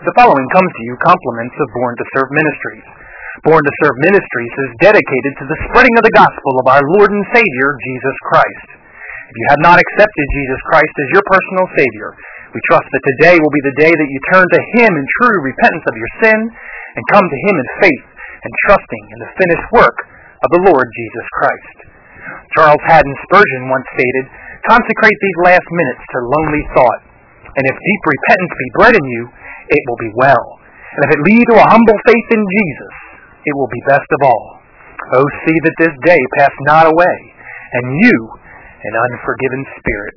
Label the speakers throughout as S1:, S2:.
S1: The following comes to you compliments of Born to Serve Ministries. Born to Serve Ministries is dedicated to the spreading of the gospel of our Lord and Savior, Jesus Christ. If you have not accepted Jesus Christ as your personal Savior, we trust that today will be the day that you turn to Him in true repentance of your sin and come to Him in faith and trusting in the finished work of the Lord Jesus Christ. Charles Haddon Spurgeon once stated, Consecrate these last minutes to lonely thought, and if deep repentance be bred in you, it will be well. And if it lead to a humble faith in Jesus, it will be best of all. Oh, see that this day pass not away, and you, an unforgiven spirit.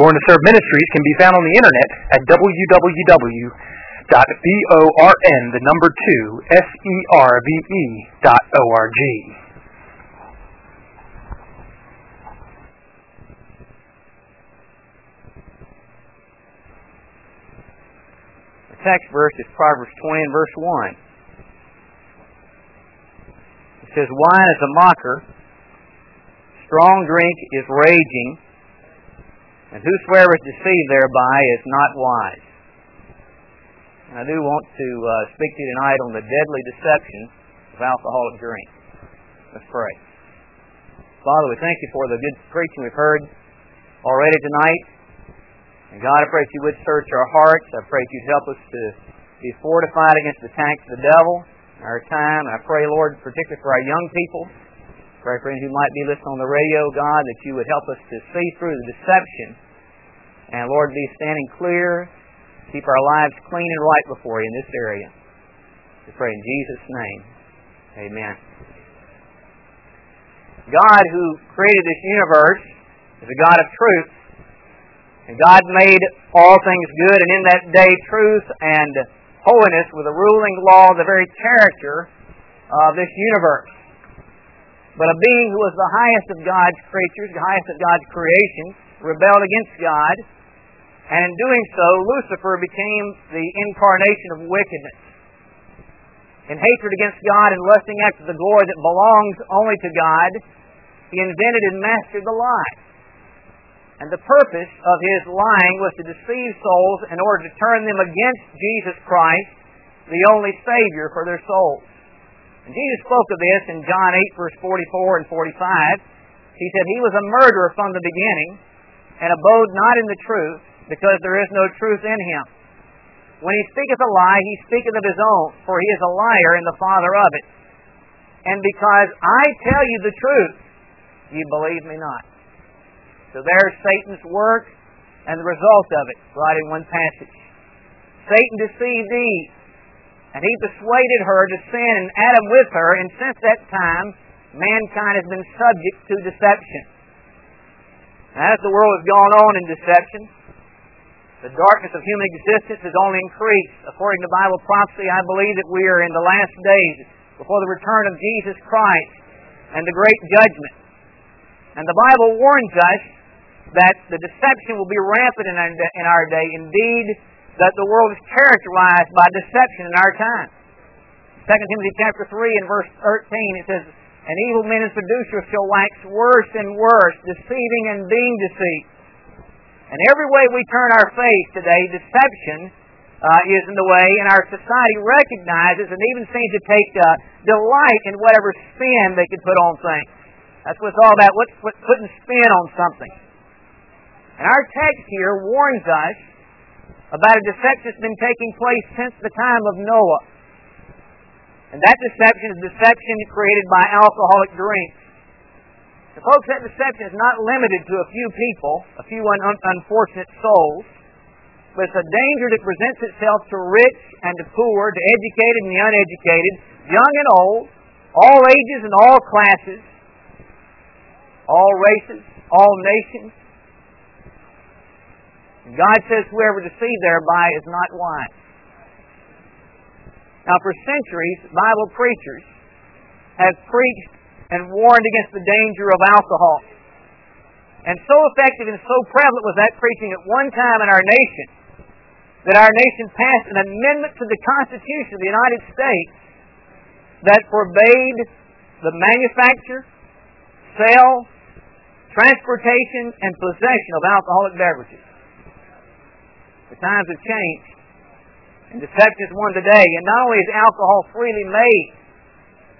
S1: Born to Serve Ministries can be found on the internet at www.born, the number two, S-E-R-V-E dot O-R-G.
S2: Text verse is Proverbs 20 and verse 1. It says, Wine is a mocker, strong drink is raging, and whosoever is deceived thereby is not wise. And I do want to uh, speak to you tonight on the deadly deception of alcoholic drink. Let's pray. Father, we thank you for the good preaching we've heard already tonight. And God, I pray that you would search our hearts. I pray that you'd help us to be fortified against the attacks of the devil in our time. And I pray, Lord, particularly for our young people. Pray for any who might be listening on the radio, God, that you would help us to see through the deception. And Lord, be standing clear. Keep our lives clean and right before you in this area. We pray in Jesus' name. Amen. God who created this universe is a God of truth. And God made all things good, and in that day, truth and holiness were the ruling law, the very character of this universe. But a being who was the highest of God's creatures, the highest of God's creation, rebelled against God, and in doing so, Lucifer became the incarnation of wickedness. In hatred against God and lusting after the glory that belongs only to God, he invented and mastered the lie. And the purpose of his lying was to deceive souls in order to turn them against Jesus Christ, the only Savior for their souls. And Jesus spoke of this in John 8, verse 44 and 45. He said, He was a murderer from the beginning, and abode not in the truth, because there is no truth in him. When he speaketh a lie, he speaketh of his own, for he is a liar and the father of it. And because I tell you the truth, you believe me not. So there's Satan's work and the result of it, right in one passage. Satan deceived Eve, and he persuaded her to sin, and Adam with her, and since that time, mankind has been subject to deception. as the world has gone on in deception, the darkness of human existence has only increased. According to Bible prophecy, I believe that we are in the last days before the return of Jesus Christ and the great judgment. And the Bible warns us that the deception will be rampant in our, in our day. Indeed, that the world is characterized by deception in our time. 2 Timothy chapter 3 and verse 13, it says, An evil man and seducer shall wax worse and worse, deceiving and being deceived. And every way we turn our face today, deception uh, is in the way, and our society recognizes and even seems to take uh, delight in whatever spin they can put on things. That's what it's all about, what, what, putting spin on something. And our text here warns us about a deception that's been taking place since the time of Noah. And that deception is deception created by alcoholic drinks. So folks, that deception is not limited to a few people, a few un- unfortunate souls, but it's a danger that presents itself to rich and to poor, to educated and the uneducated, young and old, all ages and all classes, all races, all nations, God says whoever deceived thereby is not wise. Now, for centuries, Bible preachers have preached and warned against the danger of alcohol. And so effective and so prevalent was that preaching at one time in our nation that our nation passed an amendment to the Constitution of the United States that forbade the manufacture, sale, transportation, and possession of alcoholic beverages. The times have changed. and deception is one today. And not only is alcohol freely made,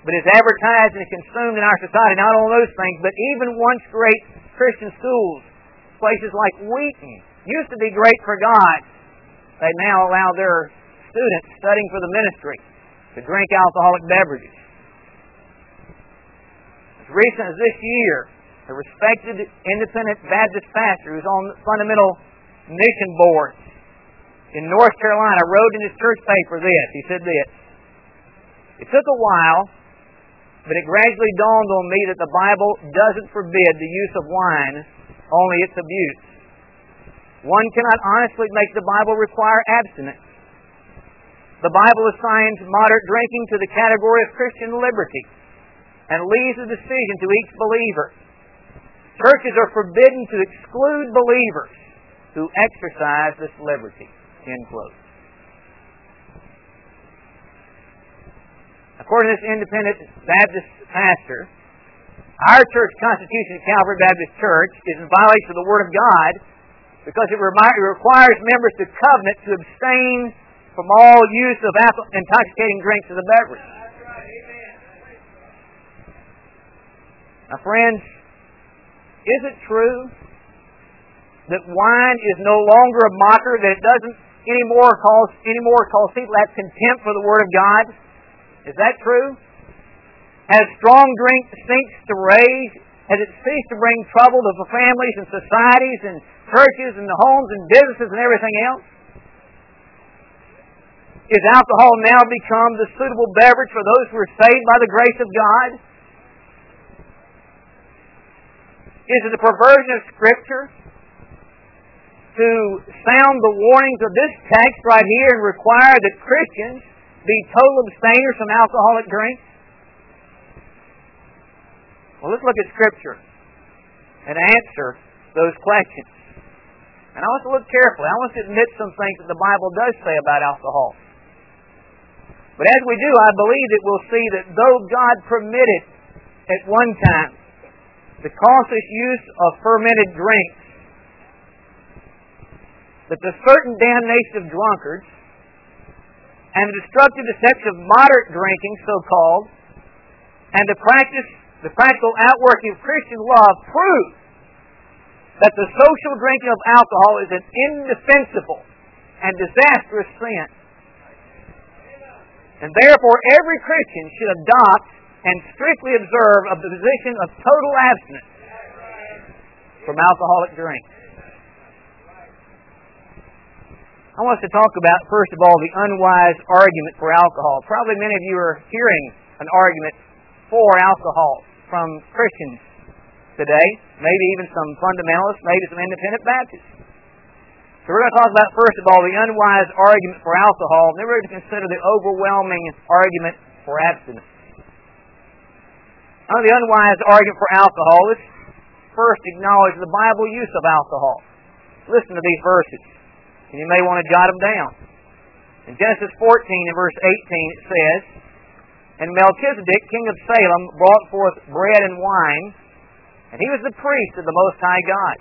S2: but it's advertised and consumed in our society. Not only those things, but even once great Christian schools, places like Wheaton, used to be great for God. They now allow their students studying for the ministry to drink alcoholic beverages. As recent as this year, a respected independent Baptist pastor who's on the fundamental mission boards in North Carolina wrote in his church paper this. He said this. It took a while but it gradually dawned on me that the Bible doesn't forbid the use of wine, only its abuse. One cannot honestly make the Bible require abstinence. The Bible assigns moderate drinking to the category of Christian liberty and leaves the decision to each believer. Churches are forbidden to exclude believers who exercise this liberty. End quote. According to this independent Baptist pastor, our church constitution Calvary Baptist Church is in violation of the Word of God because it requires members to covenant to abstain from all use of intoxicating drinks as a beverage. Now, friends, is it true that wine is no longer a mocker, that it doesn't anymore cause anymore cause people have contempt for the Word of God? Is that true? Has strong drink ceased to rage? Has it ceased to bring trouble to the families and societies and churches and the homes and businesses and everything else? Is alcohol now become the suitable beverage for those who are saved by the grace of God? Is it a perversion of Scripture to sound the warnings of this text right here and require that Christians be total abstainers from alcoholic drinks? Well, let's look at Scripture and answer those questions. And I want to look carefully. I want to admit some things that the Bible does say about alcohol. But as we do, I believe that we'll see that though God permitted at one time the cautious use of fermented drinks, that the certain damnation of drunkards and the destructive effects of moderate drinking, so called, and the practice, the practical outworking of Christian love prove that the social drinking of alcohol is an indefensible and disastrous sin. And therefore, every Christian should adopt and strictly observe a position of total abstinence from alcoholic drinks. I want us to talk about, first of all, the unwise argument for alcohol. Probably many of you are hearing an argument for alcohol from Christians today, maybe even some fundamentalists, maybe some independent Baptists. So we're going to talk about, first of all, the unwise argument for alcohol, and then we're going to consider the overwhelming argument for abstinence. Now, the unwise argument for alcohol, let's first acknowledge the Bible use of alcohol. Listen to these verses. And you may want to jot them down. In Genesis 14 and verse 18 it says, And Melchizedek, king of Salem, brought forth bread and wine, and he was the priest of the Most High God.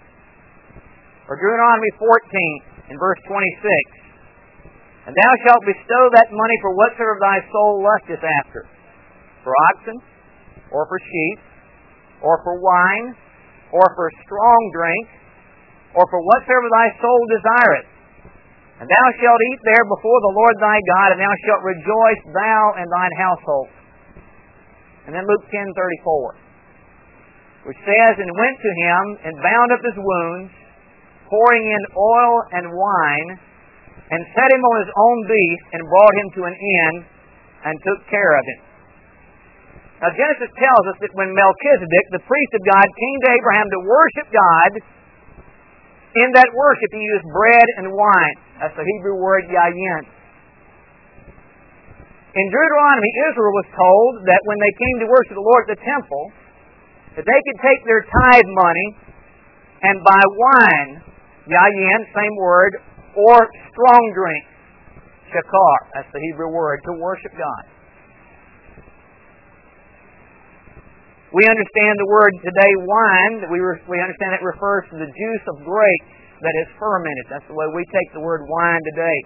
S2: Or Deuteronomy 14 in verse 26, And thou shalt bestow that money for whatsoever thy soul lusteth after, for oxen, or for sheep, or for wine, or for strong drink, or for whatsoever thy soul desireth and thou shalt eat there before the Lord thy God, and thou shalt rejoice, thou and thine household. And then Luke 10:34, which says, And went to him, and bound up his wounds, pouring in oil and wine, and set him on his own beast, and brought him to an inn, and took care of him. Now Genesis tells us that when Melchizedek, the priest of God, came to Abraham to worship God, in that worship, he used bread and wine. That's the Hebrew word yayin. In Deuteronomy, Israel was told that when they came to worship the Lord at the temple, that they could take their tithe money and buy wine, yayin, same word, or strong drink, shakar, that's the Hebrew word, to worship God. We understand the word today wine, we, we understand it refers to the juice of grapes that is fermented. That's the way we take the word wine today.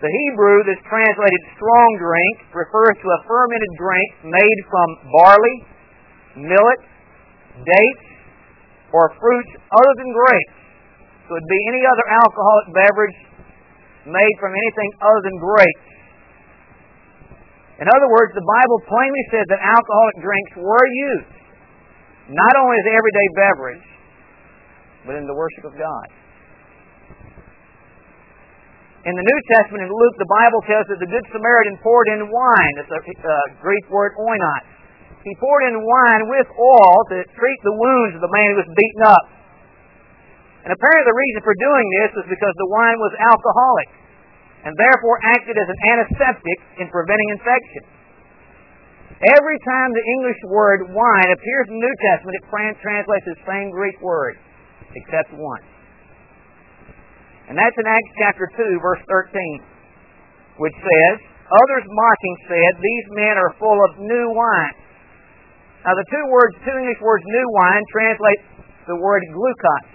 S2: The Hebrew that's translated strong drink refers to a fermented drink made from barley, millet, dates, or fruits other than grapes. So it would be any other alcoholic beverage made from anything other than grapes. In other words, the Bible plainly says that alcoholic drinks were used not only as everyday beverage, but in the worship of God. In the New Testament, in Luke, the Bible tells that the Good Samaritan poured in wine. It's a uh, Greek word oinos. He poured in wine with oil to treat the wounds of the man who was beaten up. And apparently the reason for doing this was because the wine was alcoholic and therefore acted as an antiseptic in preventing infection. Every time the English word wine appears in the New Testament, it translates the same Greek word, except one. And that's in Acts chapter 2, verse 13, which says, Others mocking said, These men are full of new wine. Now the two words, two English words, new wine, translate the word gleukos.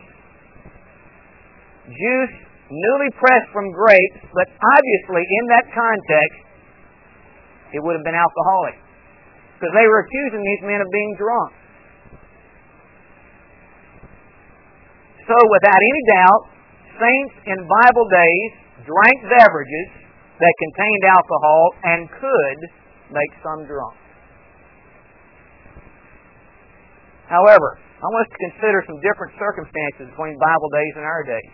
S2: Juice newly pressed from grapes, but obviously in that context, it would have been alcoholic. Because they were accusing these men of being drunk. So, without any doubt, saints in Bible days drank beverages that contained alcohol and could make some drunk. However, I want us to consider some different circumstances between Bible days and our days.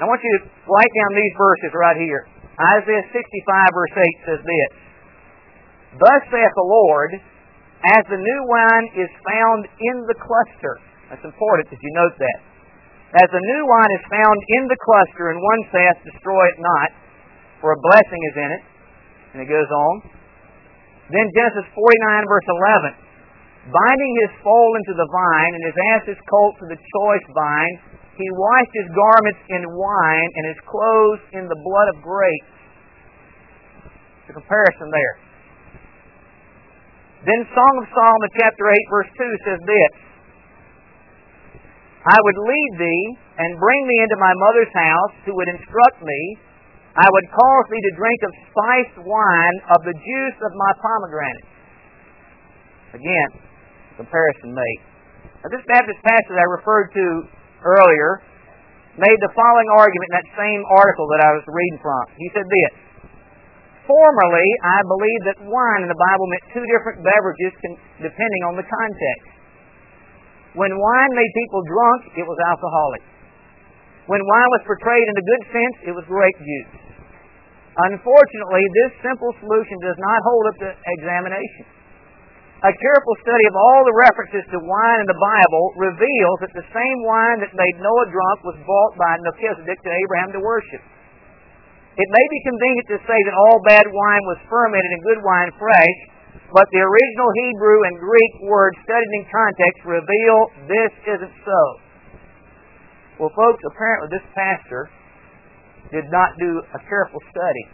S2: I want you to write down these verses right here. Isaiah 65, verse 8 says this Thus saith the Lord, as the new wine is found in the cluster. That's important that you note that. As the new wine is found in the cluster, and one saith, Destroy it not, for a blessing is in it. And it goes on. Then Genesis 49, verse 11. Binding his foal into the vine, and his ass his colt to the choice vine, he washed his garments in wine, and his clothes in the blood of grapes. The comparison there. Then Song of Solomon chapter 8, verse 2 says this I would lead thee and bring thee into my mother's house, who would instruct me. I would cause thee to drink of spiced wine of the juice of my pomegranate. Again, comparison made. Now, this Baptist pastor I referred to earlier made the following argument in that same article that I was reading from. He said this Formerly, I believed that wine in the Bible meant two different beverages depending on the context. When wine made people drunk, it was alcoholic. When wine was portrayed in a good sense, it was grape juice. Unfortunately, this simple solution does not hold up to examination. A careful study of all the references to wine in the Bible reveals that the same wine that made Noah drunk was bought by Melchizedek to Abraham to worship. It may be convenient to say that all bad wine was fermented and good wine fresh, but the original Hebrew and Greek words studied in context reveal this isn't so. Well, folks, apparently this pastor did not do a careful study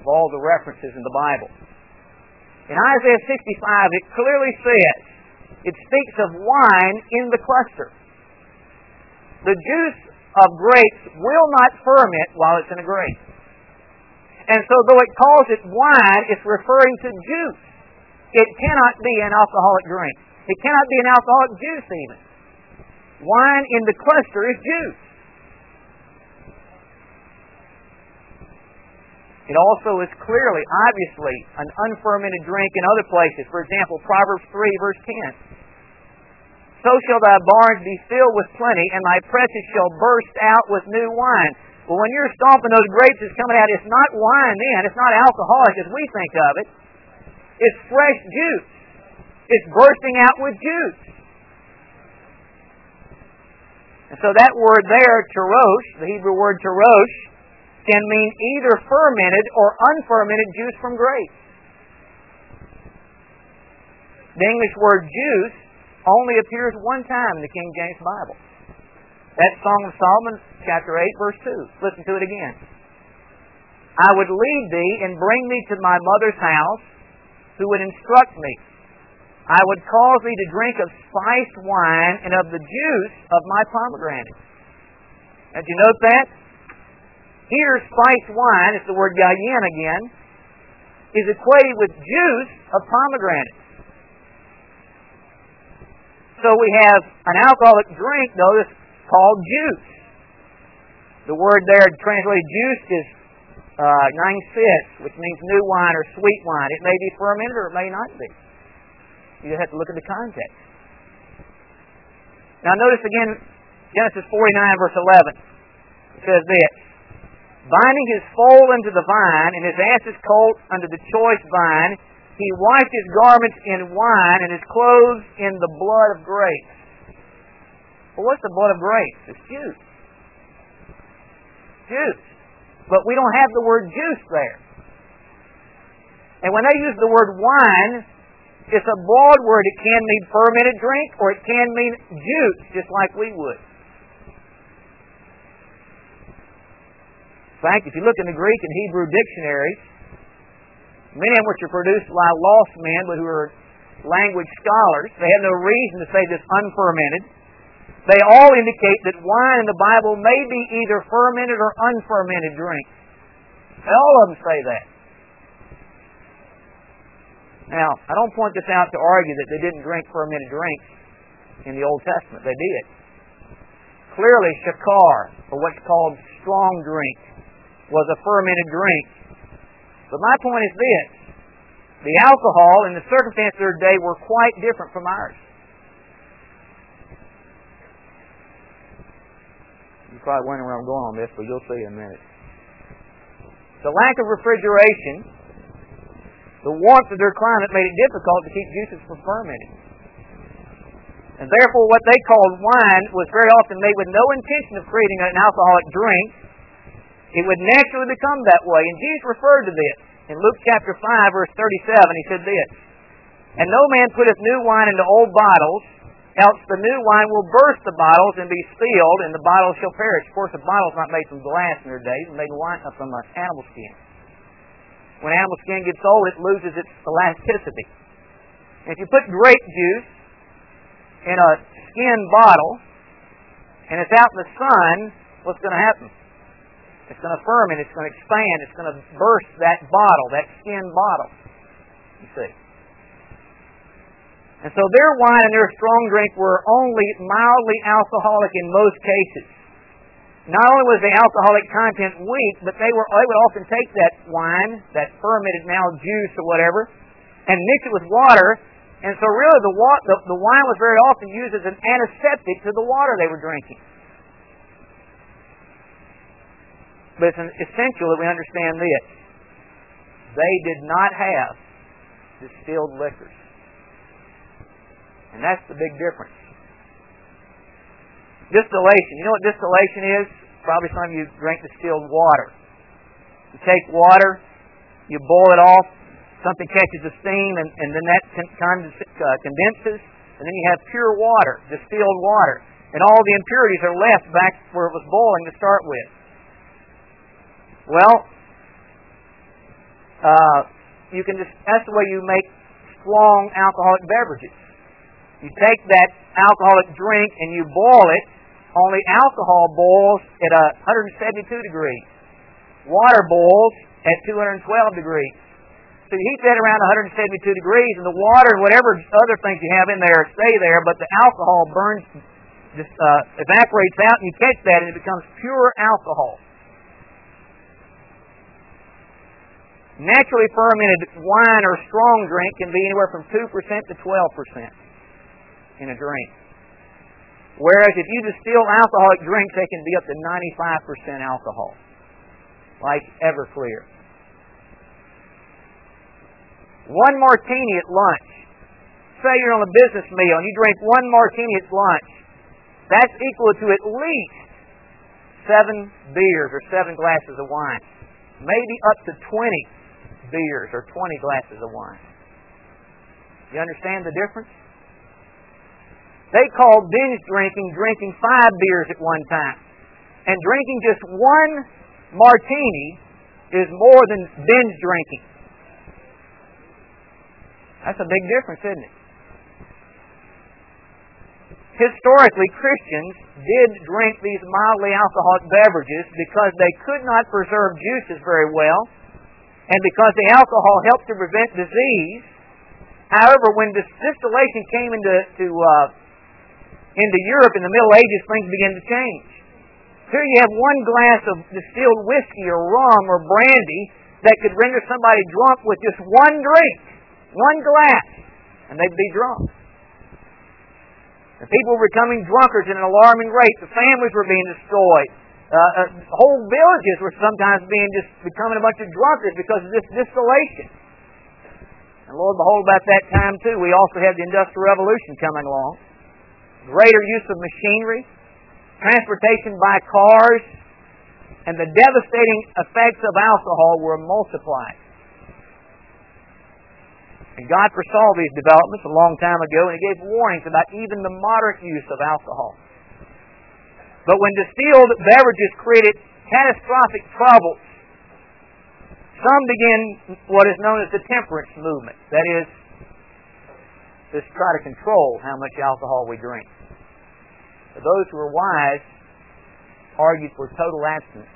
S2: of all the references in the Bible. In Isaiah 65, it clearly says, it speaks of wine in the cluster. The juice of grapes will not ferment while it's in a grape. And so, though it calls it wine, it's referring to juice. It cannot be an alcoholic drink. It cannot be an alcoholic juice even. Wine in the cluster is juice. It also is clearly, obviously, an unfermented drink in other places. For example, Proverbs 3, verse 10. So shall thy barns be filled with plenty, and thy presses shall burst out with new wine. Well, when you're stomping those grapes that's coming out, it's not wine then. It's not alcoholic as we think of it. It's fresh juice. It's bursting out with juice. And so that word there, terosh, the Hebrew word terosh, can mean either fermented or unfermented juice from grapes. The English word juice only appears one time in the King James Bible. That's Song of Solomon, chapter 8, verse 2. Listen to it again. I would lead thee and bring thee to my mother's house, who would instruct me. I would cause thee to drink of spiced wine and of the juice of my pomegranate. Did you note that? Here, spiced wine, it's the word yayin again, is equated with juice of pomegranate. So we have an alcoholic drink, notice, called juice. The word there translated juice is uh, nine fifths, which means new wine or sweet wine. It may be fermented or it may not be. You just have to look at the context. Now notice again Genesis 49 verse 11. It says this, Binding his foal unto the vine, and his ass's colt unto the choice vine, he wiped his garments in wine, and his clothes in the blood of grapes. Well, what's the blood of grapes? It's juice. Juice. But we don't have the word juice there. And when they use the word wine, it's a broad word. It can mean fermented drink or it can mean juice, just like we would. In fact, if you look in the Greek and Hebrew dictionaries, many of which are produced by lost men but who are language scholars, they have no reason to say this unfermented. They all indicate that wine in the Bible may be either fermented or unfermented drink. All of them say that. Now, I don't point this out to argue that they didn't drink fermented drinks in the Old Testament. They did. Clearly, shakar, or what's called strong drink, was a fermented drink. But my point is this. The alcohol and the circumstances of their day were quite different from ours. You're probably wondering where I'm going on this, but you'll see in a minute. The lack of refrigeration the warmth of their climate made it difficult to keep juices from fermenting. And therefore, what they called wine was very often made with no intention of creating an alcoholic drink. It would naturally become that way. And Jesus referred to this. In Luke chapter 5, verse 37, he said this And no man putteth new wine into old bottles, else the new wine will burst the bottles and be spilled, and the bottles shall perish. Of course, the bottle's not made from glass in their days, it's made uh, from an animal skin. When animal skin gets old, it loses its elasticity. And if you put grape juice in a skin bottle and it's out in the sun, what's going to happen? It's going to ferment, it's going to expand, it's going to burst that bottle, that skin bottle. You see. And so their wine and their strong drink were only mildly alcoholic in most cases not only was the alcoholic content weak, but they were they would often take that wine, that fermented now juice or whatever, and mix it with water. And so really the, the, the wine was very often used as an antiseptic to the water they were drinking. But it's essential that we understand this. They did not have distilled liquors. And that's the big difference. Distillation. You know what distillation is? Probably some of you drink distilled water. You take water, you boil it off, something catches the steam, and, and then that uh, condenses, and then you have pure water, distilled water. And all the impurities are left back where it was boiling to start with. Well, uh, you can just, that's the way you make strong alcoholic beverages. You take that alcoholic drink and you boil it, only alcohol boils at 172 degrees. Water boils at 212 degrees. So you heat that around 172 degrees, and the water and whatever other things you have in there stay there, but the alcohol burns, just uh, evaporates out, and you catch that, and it becomes pure alcohol. Naturally fermented wine or strong drink can be anywhere from 2% to 12% in a drink. Whereas if you distill alcoholic drinks, they can be up to 95% alcohol, like Everclear. One martini at lunch. Say you're on a business meal and you drink one martini at lunch. That's equal to at least seven beers or seven glasses of wine. Maybe up to 20 beers or 20 glasses of wine. You understand the difference? They called binge drinking drinking five beers at one time. And drinking just one martini is more than binge drinking. That's a big difference, isn't it? historically, Christians did drink these mildly alcoholic beverages because they could not preserve juices very well, and because the alcohol helped to prevent disease. However, when distillation came into to, uh, into Europe in the Middle Ages, things began to change. Here you have one glass of distilled whiskey or rum or brandy that could render somebody drunk with just one drink, one glass, and they'd be drunk. The people were becoming drunkards at an alarming rate. The families were being destroyed. Uh, uh, whole villages were sometimes being just becoming a bunch of drunkards because of this distillation. And Lord, behold, about that time too, we also had the Industrial Revolution coming along. Greater use of machinery, transportation by cars, and the devastating effects of alcohol were multiplied. And God foresaw these developments a long time ago, and He gave warnings about even the moderate use of alcohol. But when distilled beverages created catastrophic troubles, some began what is known as the temperance movement. That is, just try to control how much alcohol we drink. But those who were wise argued for total abstinence.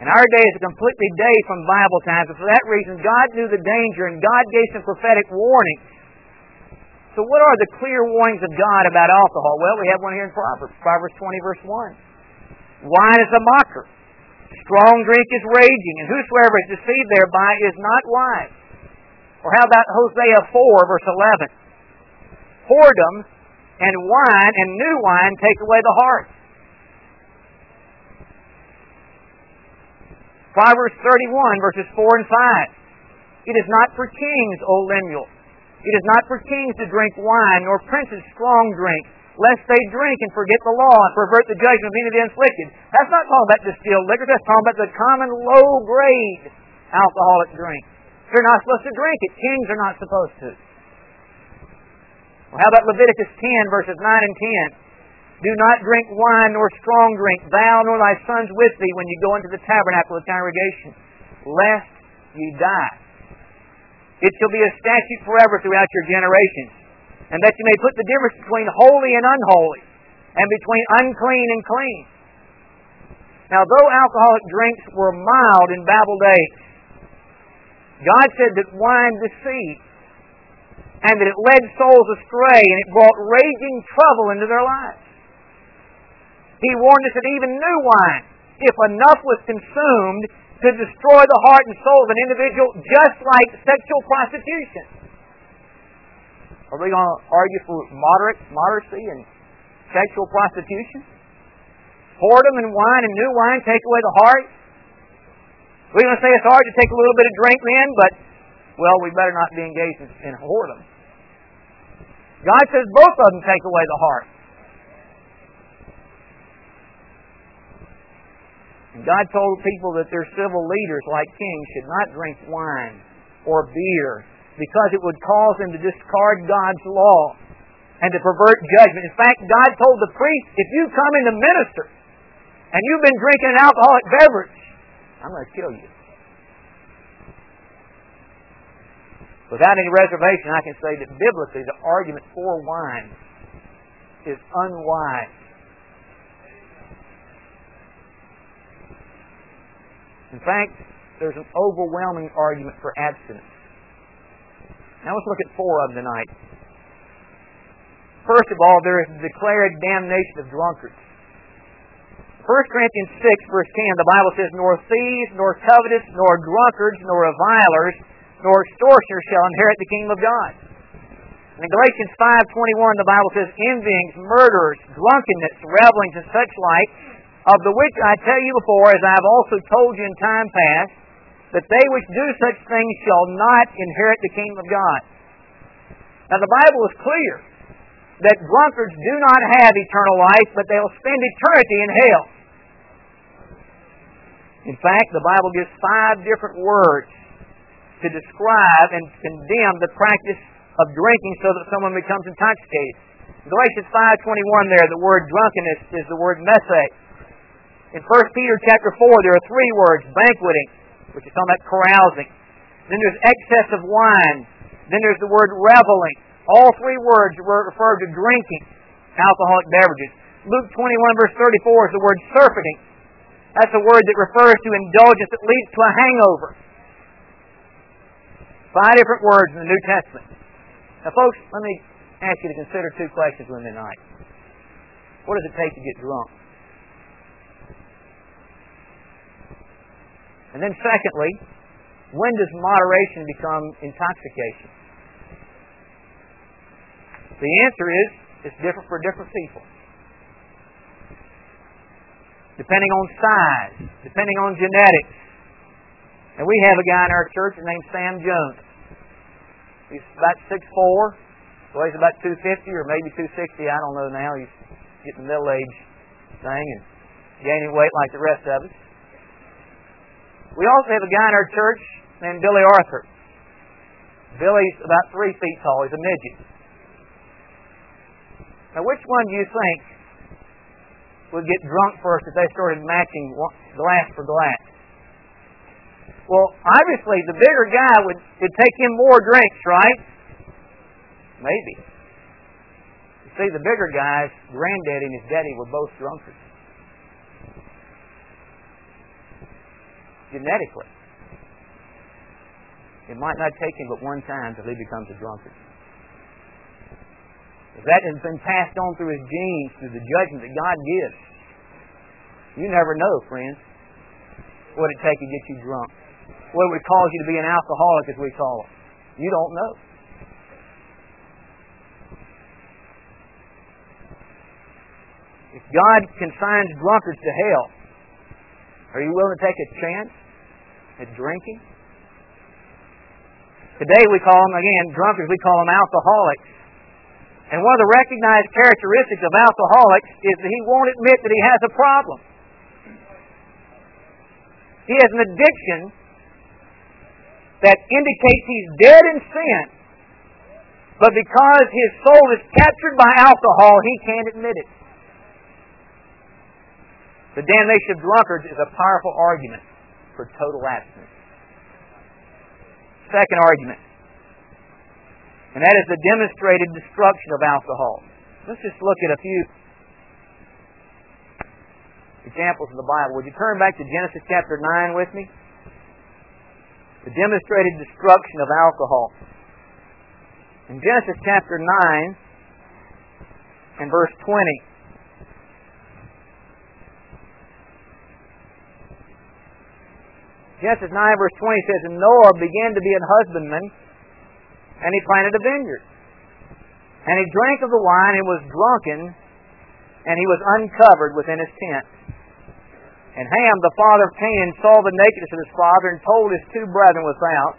S2: And our day is a completely day from Bible times, and for that reason, God knew the danger, and God gave some prophetic warnings. So, what are the clear warnings of God about alcohol? Well, we have one here in Proverbs, Proverbs 20, verse 1. Wine is a mocker, strong drink is raging, and whosoever is deceived thereby is not wise. Or how about Hosea 4, verse 11? Whoredom and wine and new wine take away the heart. Proverbs 31, verses 4 and 5. It is not for kings, O Lemuel. It is not for kings to drink wine, nor princes strong drink, lest they drink and forget the law and pervert the judgment of any of the afflicted. That's not talking about distilled liquor. That's talking about the common low-grade alcoholic drink. They're not supposed to drink it. Kings are not supposed to. How about Leviticus 10, verses 9 and 10? Do not drink wine nor strong drink, thou nor thy sons with thee, when you go into the tabernacle of the congregation, lest ye die. It shall be a statute forever throughout your generations, and that you may put the difference between holy and unholy, and between unclean and clean. Now, though alcoholic drinks were mild in Bible days, God said that wine deceived, and that it led souls astray, and it brought raging trouble into their lives. He warned us that even new wine, if enough was consumed, could destroy the heart and soul of an individual just like sexual prostitution. Are we going to argue for moderate moderacy and sexual prostitution? Whoredom and wine and new wine take away the heart. We're going to say it's hard to take a little bit of drink then, but well, we better not be engaged in whoredom. God says both of them take away the heart. And God told people that their civil leaders, like kings, should not drink wine or beer because it would cause them to discard God's law and to pervert judgment. In fact, God told the priest, if you come in to minister and you've been drinking an alcoholic beverage, I'm going to kill you. Without any reservation, I can say that biblically the argument for wine is unwise. In fact, there's an overwhelming argument for abstinence. Now let's look at four of them tonight. First of all, there is the declared damnation of drunkards. 1 Corinthians 6, verse 10, the Bible says, Nor thieves, nor covetous, nor drunkards, nor revilers, nor extortioners shall inherit the kingdom of God. And in Galatians 5.21, the Bible says, Envyings, murderers, drunkenness, revelings, and such like, of the which I tell you before, as I have also told you in time past, that they which do such things shall not inherit the kingdom of God. Now the Bible is clear that drunkards do not have eternal life, but they'll spend eternity in hell. In fact, the Bible gives five different words to describe and condemn the practice of drinking so that someone becomes intoxicated. In Galatians 5.21 there, the word drunkenness is the word methe. In 1 Peter chapter 4, there are three words banqueting, which is talking about carousing. Then there's excess of wine. Then there's the word reveling. All three words refer to drinking alcoholic beverages. Luke 21 verse 34 is the word surfeiting. That's a word that refers to indulgence that leads to a hangover. Five different words in the New Testament. Now, folks, let me ask you to consider two questions with me tonight. What does it take to get drunk? And then, secondly, when does moderation become intoxication? The answer is it's different for different people. Depending on size, depending on genetics. And we have a guy in our church named Sam Jones. He's about six four, weighs about 250 or maybe 260. I don't know now. He's getting the middle age thing and gaining weight like the rest of us. We also have a guy in our church named Billy Arthur. Billy's about three feet tall. He's a midget. Now, which one do you think would get drunk first if they started matching glass for glass? Well, obviously, the bigger guy would would take him more drinks, right? Maybe. You see, the bigger guys, granddaddy and his daddy, were both drunkards. Genetically. It might not take him but one time till he becomes a drunkard. If that has been passed on through his genes, through the judgment that God gives, you never know, friends, what it takes to get you drunk. What would cause you to be an alcoholic, as we call it. You don't know. If God consigns drunkards to hell, are you willing to take a chance at drinking? Today we call them, again, drunkards, we call them alcoholics. And one of the recognized characteristics of alcoholics is that he won't admit that he has a problem. He has an addiction that indicates he's dead in sin, but because his soul is captured by alcohol, he can't admit it. The damnation of drunkards is a powerful argument for total abstinence. Second argument and that is the demonstrated destruction of alcohol. Let's just look at a few examples in the Bible. Would you turn back to Genesis chapter 9 with me? The demonstrated destruction of alcohol. In Genesis chapter 9 and verse 20. Genesis 9 verse 20 says, And Noah began to be an husbandman and he planted a vineyard. And he drank of the wine and was drunken, and he was uncovered within his tent. And Ham, the father of Canaan, saw the nakedness of his father and told his two brethren without.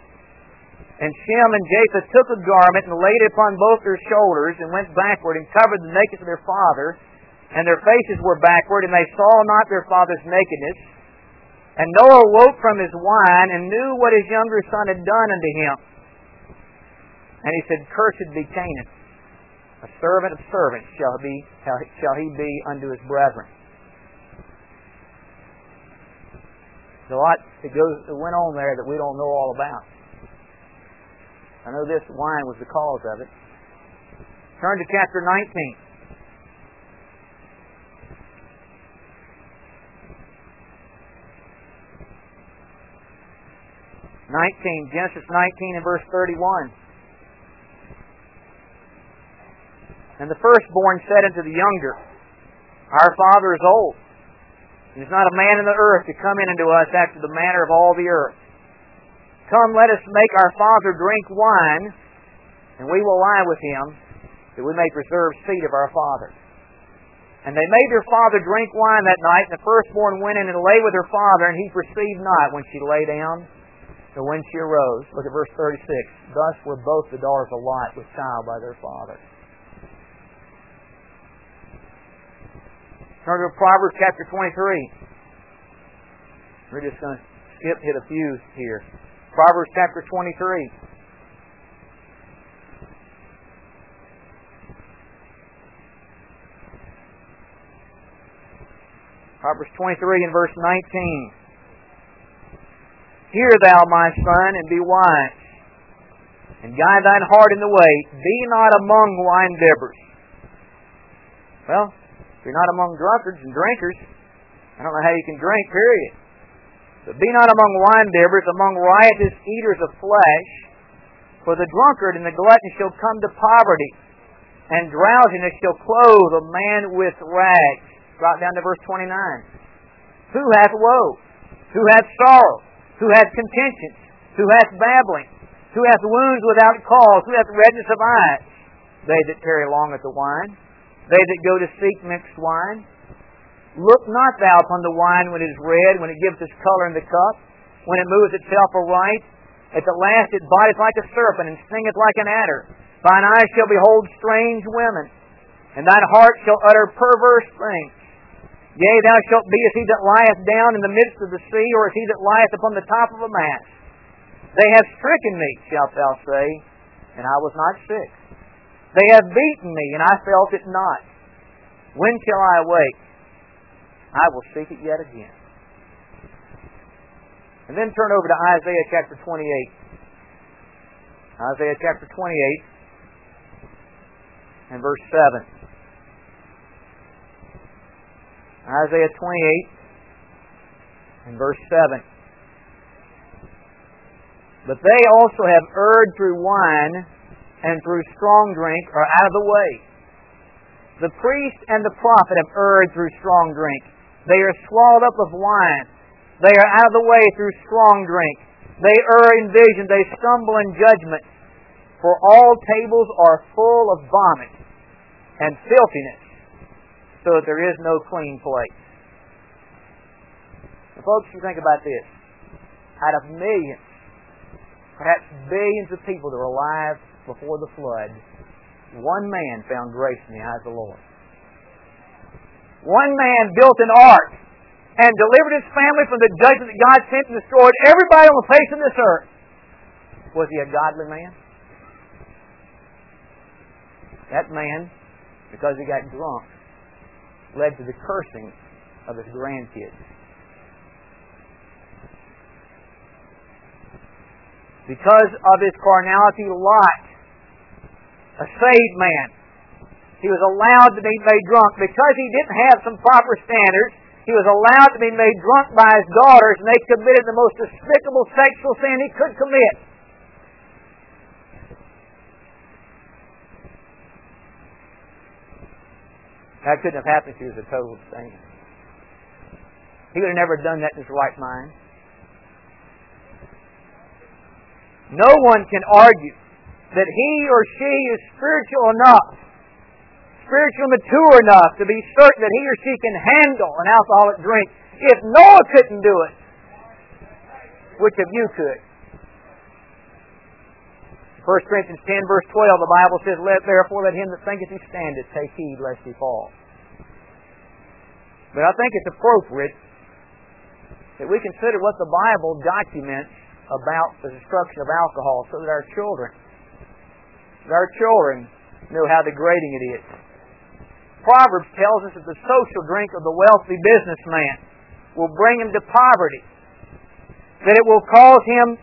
S2: And Shem and Japheth took a garment and laid it upon both their shoulders and went backward and covered the nakedness of their father. And their faces were backward, and they saw not their father's nakedness. And Noah woke from his wine and knew what his younger son had done unto him. And he said, Cursed be Canaan. A servant of servants shall, be, shall he be unto his brethren. There's a lot that, goes, that went on there that we don't know all about. I know this wine was the cause of it. Turn to chapter 19. Nineteen, Genesis nineteen and verse thirty-one. And the firstborn said unto the younger, Our father is old. There is not a man in the earth to come in unto us after the manner of all the earth. Come, let us make our father drink wine, and we will lie with him, that we may preserve seed of our father. And they made their father drink wine that night, and the firstborn went in and lay with her father, and he perceived not when she lay down, nor when she arose. Look at verse 36. Thus were both the daughters of Lot with child by their father. Turn to Proverbs chapter 23. We're just going to skip, hit a few here. Proverbs chapter 23. Proverbs 23 and verse 19. Hear thou, my son, and be wise. and guide thine heart in the way. Be not among wine bibbers. Well, you're not among drunkards and drinkers, I don't know how you can drink, period. But be not among wine bibbers, among riotous eaters of flesh, for the drunkard and the glutton shall come to poverty, and drowsiness shall clothe a man with rags. Drop down to verse 29. Who hath woe? Who hath sorrow? Who hath contentions? Who hath babbling? Who hath wounds without cause? Who hath redness of eyes? They that tarry long at the wine. They that go to seek mixed wine. Look not thou upon the wine when it is red, when it gives its color in the cup, when it moves itself aright. At the last it biteth like a serpent, and stingeth like an adder. Thine eyes shall behold strange women, and thine heart shall utter perverse things. Yea, thou shalt be as he that lieth down in the midst of the sea, or as he that lieth upon the top of a mast. They have stricken me, shalt thou say, and I was not sick. They have beaten me, and I felt it not. When shall I awake? I will seek it yet again. And then turn over to Isaiah chapter 28. Isaiah chapter 28 and verse 7. Isaiah 28 and verse 7. But they also have erred through wine and through strong drink are out of the way. The priest and the prophet have erred through strong drink. They are swallowed up of wine. They are out of the way through strong drink. They err in vision. They stumble in judgment. For all tables are full of vomit and filthiness, so that there is no clean place. Folks, you think about this. Out of millions, perhaps billions of people that are alive before the flood, one man found grace in the eyes of the Lord. One man built an ark and delivered his family from the judgment that God sent and destroyed everybody on the face of this earth. Was he a godly man? That man, because he got drunk, led to the cursing of his grandkids. Because of his carnality, Lot a saved man. He was allowed to be made drunk because he didn't have some proper standards. He was allowed to be made drunk by his daughters, and they committed the most despicable sexual sin he could commit. That couldn't have happened if he was a total saint. He would have never done that in his right mind. No one can argue that he or she is spiritual enough, spiritually mature enough to be certain that he or she can handle an alcoholic drink. If Noah couldn't do it, which of you could? 1 Corinthians 10 verse 12, the Bible says, Let therefore let him that thinketh he standeth take heed lest he fall. But I think it's appropriate that we consider what the Bible documents about the destruction of alcohol so that our children our children know how degrading it is. Proverbs tells us that the social drink of the wealthy businessman will bring him to poverty. That it will cause him,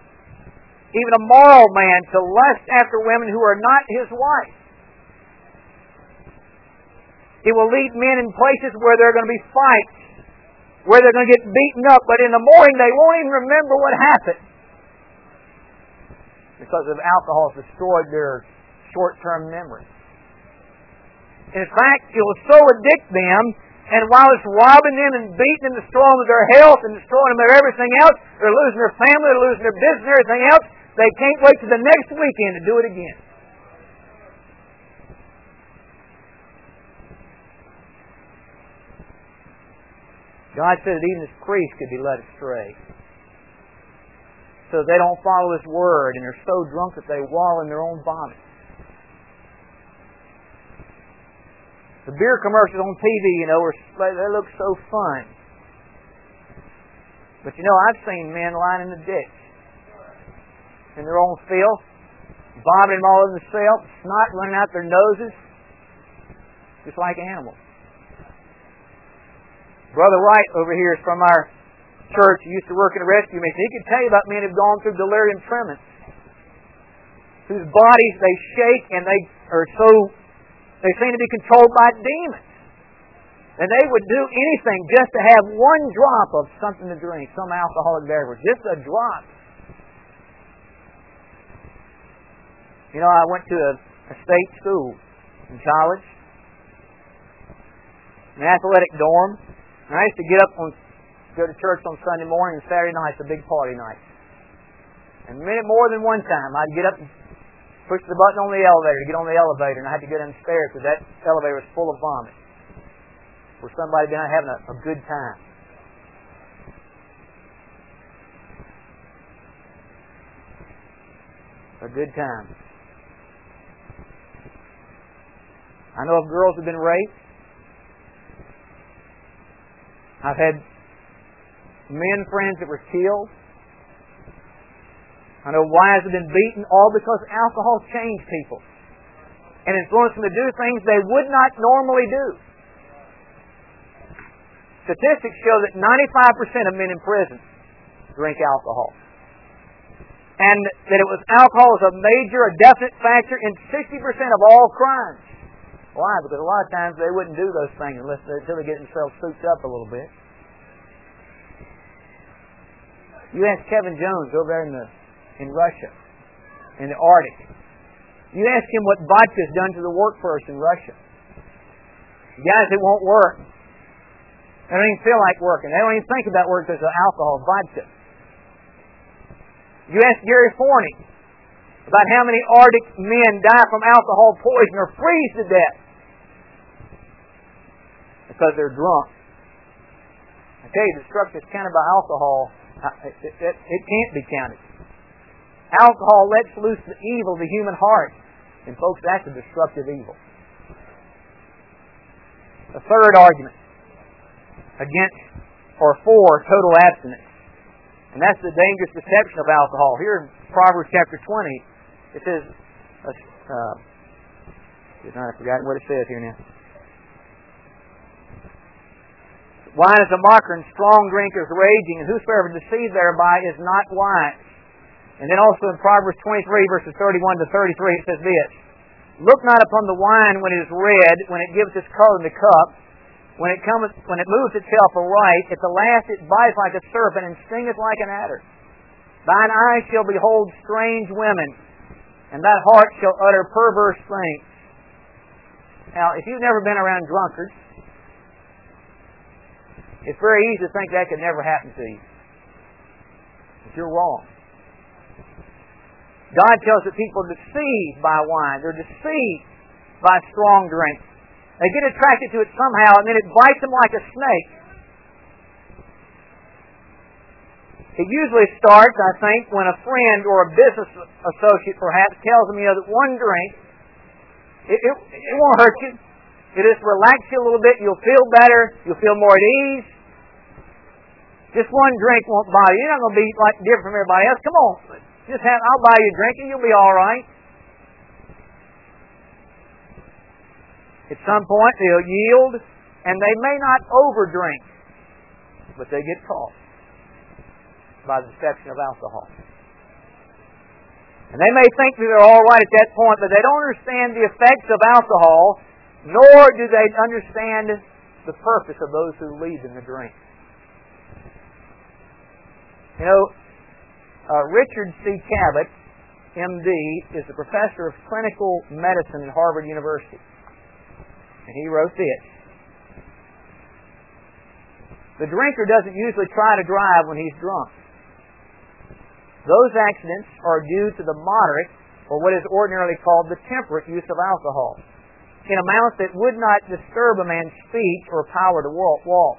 S2: even a moral man, to lust after women who are not his wife. It will lead men in places where there are going to be fights, where they're going to get beaten up, but in the morning they won't even remember what happened because of alcohol has destroyed their short-term memory. In fact, it will so addict them, and while it's robbing them and beating and destroying their health and destroying them of everything else, they're losing their family, they're losing their business everything else, they can't wait to the next weekend to do it again. God said that even his priests could be led astray. So they don't follow his word and they're so drunk that they wallow in their own vomit. The beer commercials on TV, you know, are, they look so fun. But you know, I've seen men lying in the ditch in their own filth, vomiting all over themselves, snot running out their noses, just like animals. Brother Wright over here is from our church. He used to work in a rescue mission. He could tell you about men who've gone through delirium tremens. whose bodies they shake and they are so, they seem to be controlled by demons. And they would do anything just to have one drop of something to drink, some alcoholic beverage, just a drop. You know, I went to a, a state school in college, an athletic dorm, and I used to get up on go to church on Sunday morning and Saturday night's a big party night. And more than one time, I'd get up and push the button on the elevator to get on the elevator, and I had to get downstairs because that elevator was full of vomit. For somebody been having a, a good time. A good time. I know of girls who've been raped. I've had men friends that were killed. I know wives have been beaten, all because alcohol changed people and influenced them to do things they would not normally do. Statistics show that 95% of men in prison drink alcohol. And that it was alcohol was a major, a definite factor in 60% of all crimes. Why? Because a lot of times they wouldn't do those things unless they, until they get themselves souped up a little bit. You ask Kevin Jones over there in the in Russia, in the Arctic. You ask him what vodka has done to the workforce in Russia. Guys, it won't work. They don't even feel like working. They don't even think about work because of alcohol, vodka. You ask Gary Forney about how many Arctic men die from alcohol poison or freeze to death because they're drunk. I tell you, the destruction is counted by alcohol it, it, it can't be counted. Alcohol lets loose the evil of the human heart. And folks, that's a destructive evil. The third argument against or for total abstinence. And that's the dangerous deception of alcohol. Here in Proverbs chapter 20, it says, uh, uh I've forgotten what it says here now. Wine is a mocker, and strong drink is raging, and whosoever deceived thereby is not wise. And then also in Proverbs 23, verses 31 to 33, it says this Look not upon the wine when it is red, when it gives its color in the cup, when it cometh, when it moves itself aright, at the last it bites like a serpent and stingeth like an adder. Thine eyes shall behold strange women, and that heart shall utter perverse things. Now, if you've never been around drunkards, it's very easy to think that could never happen to you. But you're wrong. God tells that people are deceived by wine. They're deceived by strong drink. They get attracted to it somehow, and then it bites them like a snake. It usually starts, I think, when a friend or a business associate perhaps tells them, you know, that one drink, it, it, it won't hurt you. It just relax you a little bit. You'll feel better. You'll feel more at ease. Just one drink won't bother you. You're not going to be like different from everybody else. Come on, just have. I'll buy you a drink and you'll be all right. At some point, they'll yield, and they may not overdrink, but they get caught by the deception of alcohol. And they may think that they're all right at that point, but they don't understand the effects of alcohol, nor do they understand the purpose of those who lead in the drink. You know, uh, Richard C. Cabot, MD, is a professor of clinical medicine at Harvard University. And he wrote this. The drinker doesn't usually try to drive when he's drunk. Those accidents are due to the moderate, or what is ordinarily called the temperate use of alcohol, in amounts that would not disturb a man's speech or power to walk.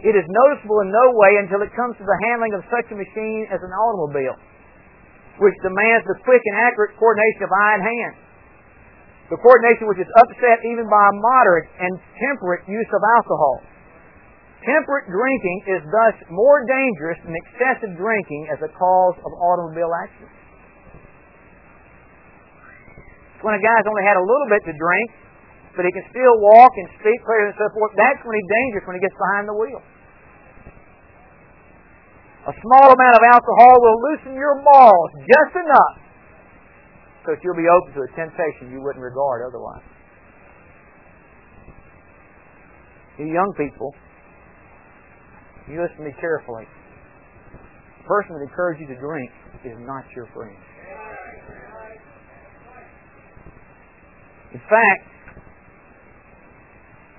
S2: It is noticeable in no way until it comes to the handling of such a machine as an automobile, which demands the quick and accurate coordination of eye and hand. The coordination which is upset even by a moderate and temperate use of alcohol. Temperate drinking is thus more dangerous than excessive drinking as a cause of automobile accidents. When a guy's only had a little bit to drink, but he can still walk and speak clearly and so forth. That's when he's dangerous when he gets behind the wheel. A small amount of alcohol will loosen your balls just enough so that you'll be open to a temptation you wouldn't regard otherwise. You young people, you listen to me carefully. The person that encourages you to drink is not your friend. In fact,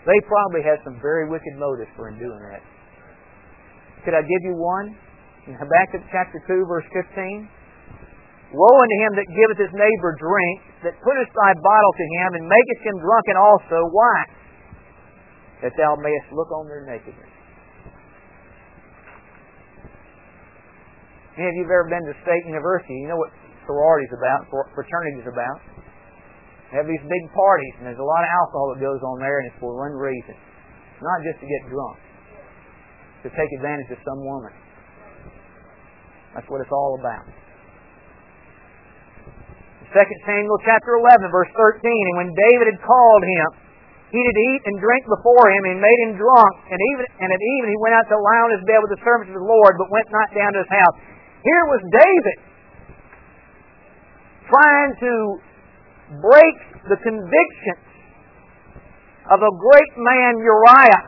S2: they probably had some very wicked motives for in doing that. Could I give you one? In Habakkuk chapter 2, verse 15. Woe unto him that giveth his neighbor drink, that putteth thy bottle to him, and maketh him drunken also. Why? That thou mayest look on their nakedness. Any of you have ever been to State University? You know what sorority is about, fraternity is about. They have these big parties, and there's a lot of alcohol that goes on there, and it's for one reason. It's not just to get drunk, to take advantage of some woman. That's what it's all about. 2 Samuel chapter 11, verse 13. And when David had called him, he did eat and drink before him, and made him drunk. And even and at even he went out to lie on his bed with the servants of the Lord, but went not down to his house. Here was David trying to break the convictions of a great man Uriah.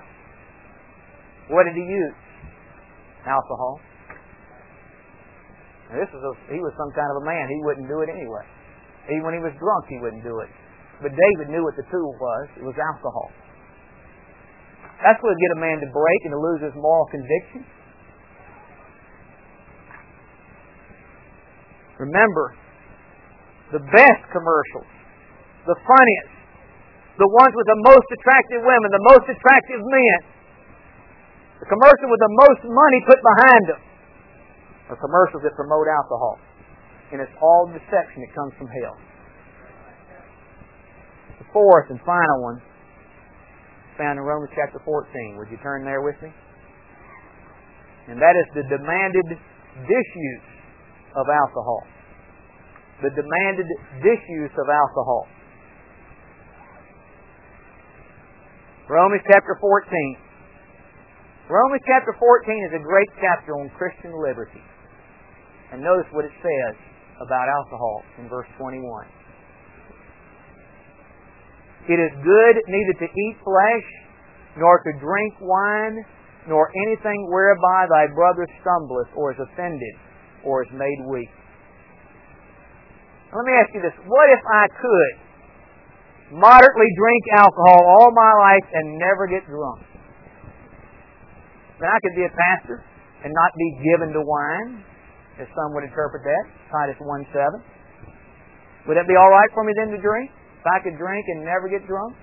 S2: What did he use? Alcohol. Now, this was a, he was some kind of a man. He wouldn't do it anyway. Even when he was drunk, he wouldn't do it. But David knew what the tool was. It was alcohol. That's what would get a man to break and to lose his moral conviction. Remember, the best commercials, the funniest, the ones with the most attractive women, the most attractive men, the commercial with the most money put behind them, are commercials that promote alcohol and it's all deception that comes from hell. The fourth and final one found in Romans chapter 14. Would you turn there with me? And that is the demanded disuse of alcohol. The demanded disuse of alcohol. Romans chapter 14. Romans chapter 14 is a great chapter on Christian liberty. And notice what it says about alcohol in verse 21. It is good neither to eat flesh, nor to drink wine, nor anything whereby thy brother stumbleth, or is offended, or is made weak. Let me ask you this. What if I could moderately drink alcohol all my life and never get drunk? Then I could be a pastor and not be given to wine, as some would interpret that, Titus 1 7. Would that be all right for me then to drink? If I could drink and never get drunk?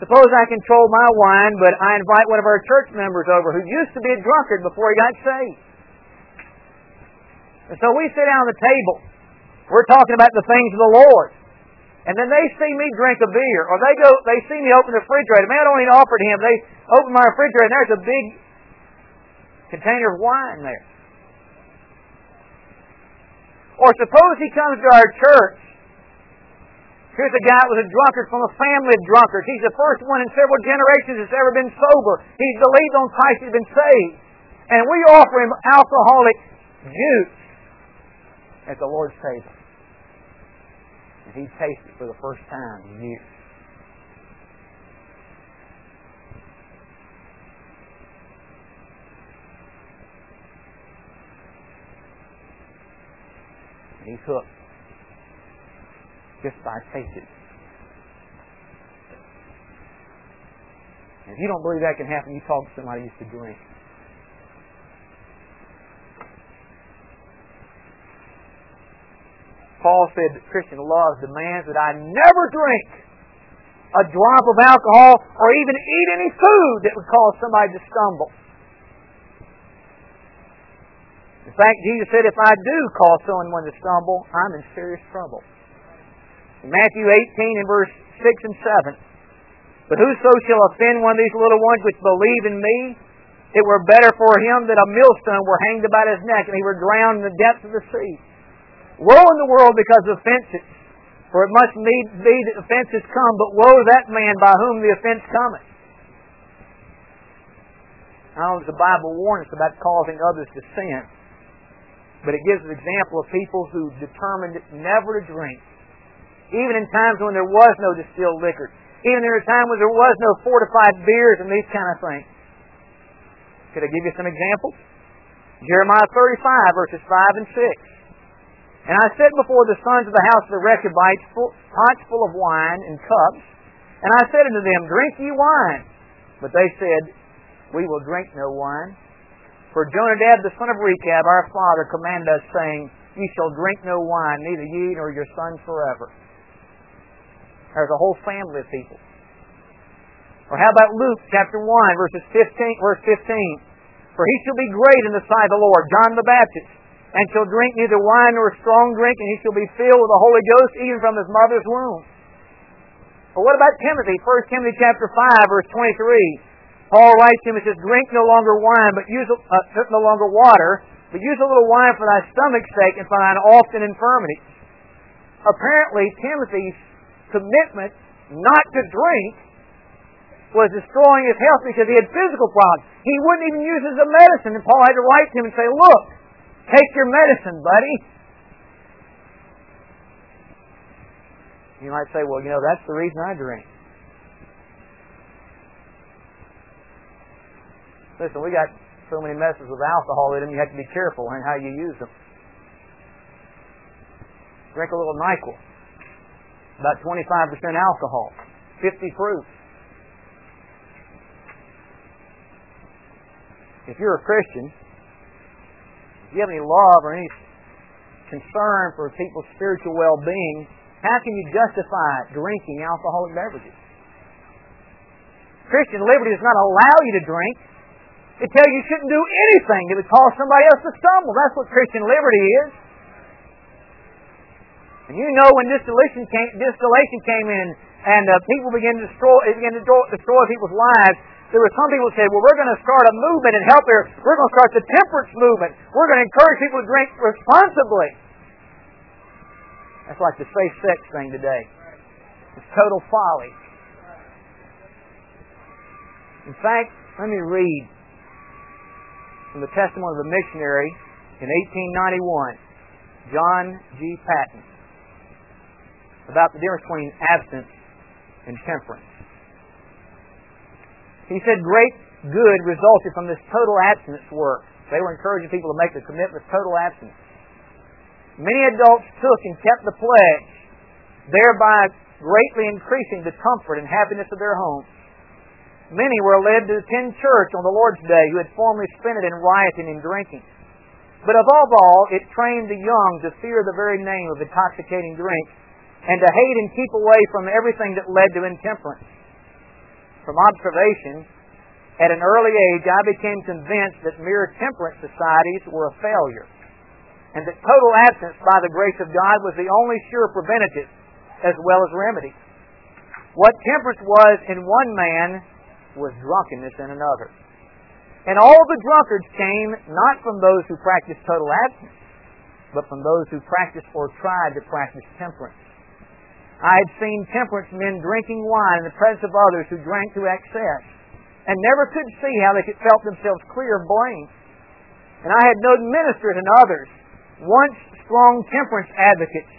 S2: Suppose I control my wine, but I invite one of our church members over who used to be a drunkard before he got saved. And so we sit down at the table. We're talking about the things of the Lord. And then they see me drink a beer, or they go, they see me open the refrigerator. Man, I don't even offer to him. They open my refrigerator, and there's a big container of wine there. Or suppose he comes to our church. Here's a guy that was a drunkard from a family of drunkards. He's the first one in several generations that's ever been sober. He's believed on Christ. He's been saved. And we offer him alcoholic juice at the Lord's table. And he tasted for the first time in years. and he's hooked just by tasting. If you don't believe that can happen, you talk to somebody who used to drink. Paul said that Christian love demands that I never drink a drop of alcohol or even eat any food that would cause somebody to stumble. In fact, Jesus said, if I do cause someone to stumble, I'm in serious trouble. In Matthew 18 and verse 6 and 7, But whoso shall offend one of these little ones which believe in me, it were better for him that a millstone were hanged about his neck and he were drowned in the depths of the sea. Woe in the world because of offenses, for it must need be that offenses come, but woe that man by whom the offense cometh. How does the Bible warn us about causing others to sin? But it gives an example of people who determined never to drink. Even in times when there was no distilled liquor. Even in a time when there was no fortified beers and these kind of things. Could I give you some examples? Jeremiah 35, verses 5 and 6. And I set before the sons of the house of the Rechabites pots full of wine and cups. And I said unto them, Drink ye wine. But they said, We will drink no wine. For Jonadab the son of Rechab, our father, commanded us, saying, Ye shall drink no wine, neither ye nor your sons forever. There's a whole family of people. Or how about Luke chapter 1, verses 15, verse 15? For he shall be great in the sight of the Lord, John the Baptist, and shall drink neither wine nor strong drink, and he shall be filled with the Holy Ghost even from his mother's womb. But what about Timothy? 1 Timothy chapter 5, verse 23. Paul writes to him and says, Drink no longer wine, but use uh, no longer water, but use a little wine for thy stomach's sake and for thine often infirmity. Apparently, Timothy's commitment not to drink was destroying his health because he had physical problems. He wouldn't even use it as a medicine, and Paul had to write to him and say, Look, take your medicine, buddy. You might say, Well, you know, that's the reason I drink. Listen, we got so many messes with alcohol in them, you have to be careful in how you use them. Drink a little NyQuil. About 25% alcohol. 50 proof. If you're a Christian, you have any love or any concern for people's spiritual well-being, how can you justify drinking alcoholic beverages? Christian liberty does not allow you to drink. It tells you you shouldn't do anything that would cause somebody else to stumble. That's what Christian liberty is. And you know when distillation came, distillation came in and uh, people began to destroy, began to destroy people's lives, there were some people who said, well, we're going to start a movement and help here. We're going to start the temperance movement. We're going to encourage people to drink responsibly. That's like the safe sex thing today. It's total folly. In fact, let me read from the testimony of a missionary in 1891, John G. Paton, about the difference between abstinence and temperance. He said great good resulted from this total abstinence work. They were encouraging people to make the commitment of total abstinence. Many adults took and kept the pledge, thereby greatly increasing the comfort and happiness of their homes. Many were led to attend church on the Lord's Day who had formerly spent it in rioting and drinking. But above all, it trained the young to fear the very name of intoxicating drink and to hate and keep away from everything that led to intemperance. From observation, at an early age, I became convinced that mere temperance societies were a failure, and that total abstinence by the grace of God was the only sure preventative as well as remedy. What temperance was in one man was drunkenness in another. And all the drunkards came not from those who practiced total abstinence, but from those who practiced or tried to practice temperance. I had seen temperance men drinking wine in the presence of others who drank to excess, and never could see how they could felt themselves clear of blame. And I had known ministers and others, once strong temperance advocates,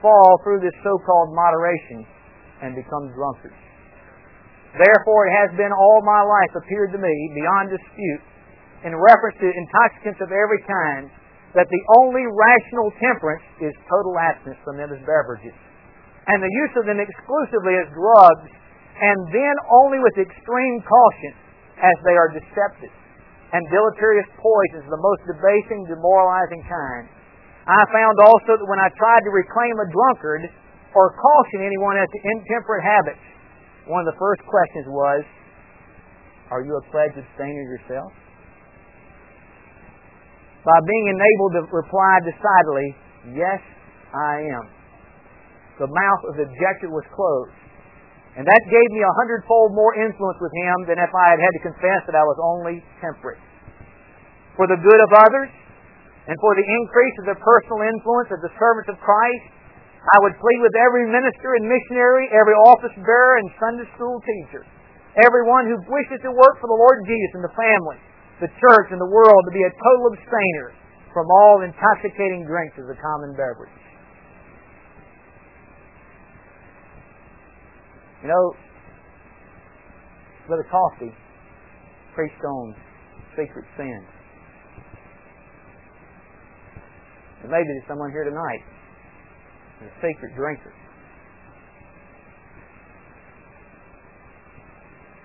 S2: fall through this so-called moderation and become drunkards. Therefore, it has been all my life appeared to me, beyond dispute, in reference to intoxicants of every kind, that the only rational temperance is total absence from them as beverages, and the use of them exclusively as drugs, and then only with extreme caution, as they are deceptive and deleterious poisons of the most debasing, demoralizing kind. I found also that when I tried to reclaim a drunkard or caution anyone as to intemperate habits, one of the first questions was, Are you a pledged abstainer yourself? By being enabled to reply decidedly, Yes, I am. The mouth of the objector was closed. And that gave me a hundredfold more influence with him than if I had had to confess that I was only temperate. For the good of others, and for the increase of the personal influence of the servants of Christ, I would plead with every minister and missionary, every office bearer and Sunday school teacher, everyone who wishes to work for the Lord Jesus and the family, the church, and the world to be a total abstainer from all intoxicating drinks as a common beverage. You know, Brother Coffee preached on secret sins. And maybe there's someone here tonight a secret drinker.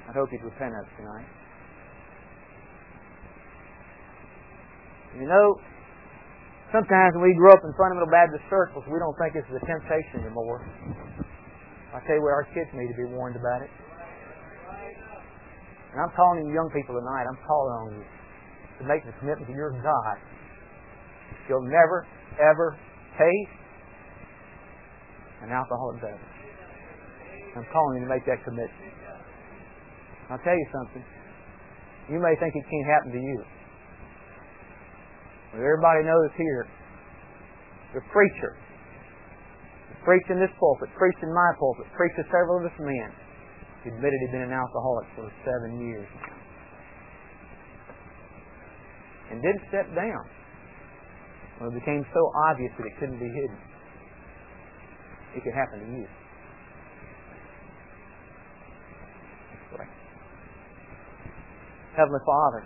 S2: I hope you'd repent of tonight. You know, sometimes when we grow up in fundamental Baptist circles, we don't think this is a temptation anymore. I tell you what, our kids need to be warned about it. And I'm calling you young people tonight, I'm calling on you to make the commitment to your God. You'll never, ever taste an alcoholic beverage. I'm calling you to make that commitment. I'll tell you something. You may think it can't happen to you. But everybody knows here, the preacher, preached in this pulpit, preached in my pulpit, preached to several of us men, he admitted he'd been an alcoholic for seven years. And didn't step down when it became so obvious that it couldn't be hidden. It could happen to you. Heavenly Father,